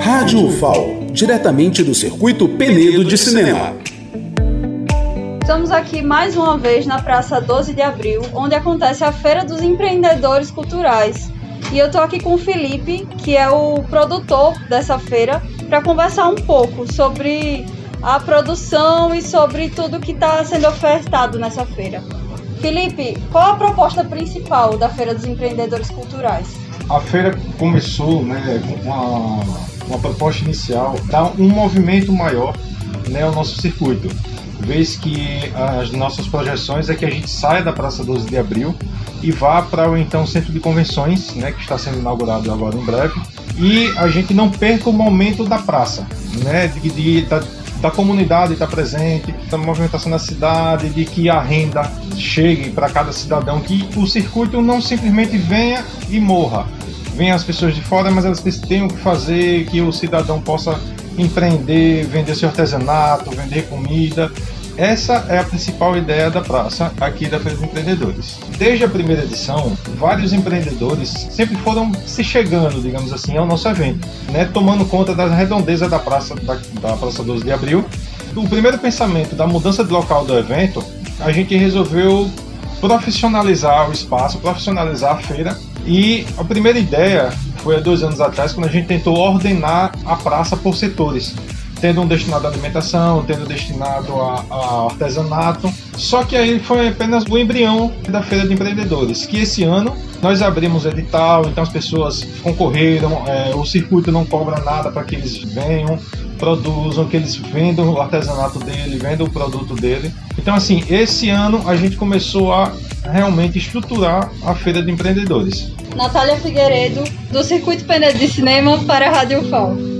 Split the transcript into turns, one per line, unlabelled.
Rádio UFAL, diretamente do Circuito Penedo de Cinema.
Estamos aqui mais uma vez na Praça 12 de Abril, onde acontece a Feira dos Empreendedores Culturais. E eu estou aqui com o Felipe, que é o produtor dessa feira, para conversar um pouco sobre a produção e sobre tudo que está sendo ofertado nessa feira. Felipe, qual a proposta principal da Feira dos Empreendedores Culturais?
A feira começou né, com uma, uma proposta inicial, dar um movimento maior né, ao nosso circuito vez que as nossas projeções é que a gente saia da Praça 12 de Abril e vá para o então Centro de Convenções, né, que está sendo inaugurado agora em breve, e a gente não perca o momento da praça, né, de, de da, da comunidade estar presente, da movimentação da cidade, de que a renda chegue para cada cidadão, que o circuito não simplesmente venha e morra. Venham as pessoas de fora, mas elas tenham que fazer, que o cidadão possa empreender, vender seu artesanato, vender comida. Essa é a principal ideia da praça aqui da Feira dos Empreendedores. Desde a primeira edição, vários empreendedores sempre foram se chegando, digamos assim, ao nosso evento, né, tomando conta da redondeza da praça da, da Praça 12 de Abril. O primeiro pensamento da mudança de local do evento, a gente resolveu profissionalizar o espaço, profissionalizar a feira. E a primeira ideia foi há dois anos atrás, quando a gente tentou ordenar a praça por setores tendo um destinado à alimentação, tendo destinado a, a, artesanato. Só que aí foi apenas o embrião da Feira de Empreendedores, que esse ano nós abrimos edital, então as pessoas concorreram, é, o circuito não cobra nada para que eles venham, produzam, que eles vendam o artesanato dele, vendam o produto dele. Então, assim, esse ano a gente começou a realmente estruturar a Feira de Empreendedores.
Natália Figueiredo, do Circuito Penedo de Cinema para a Rádio FAO.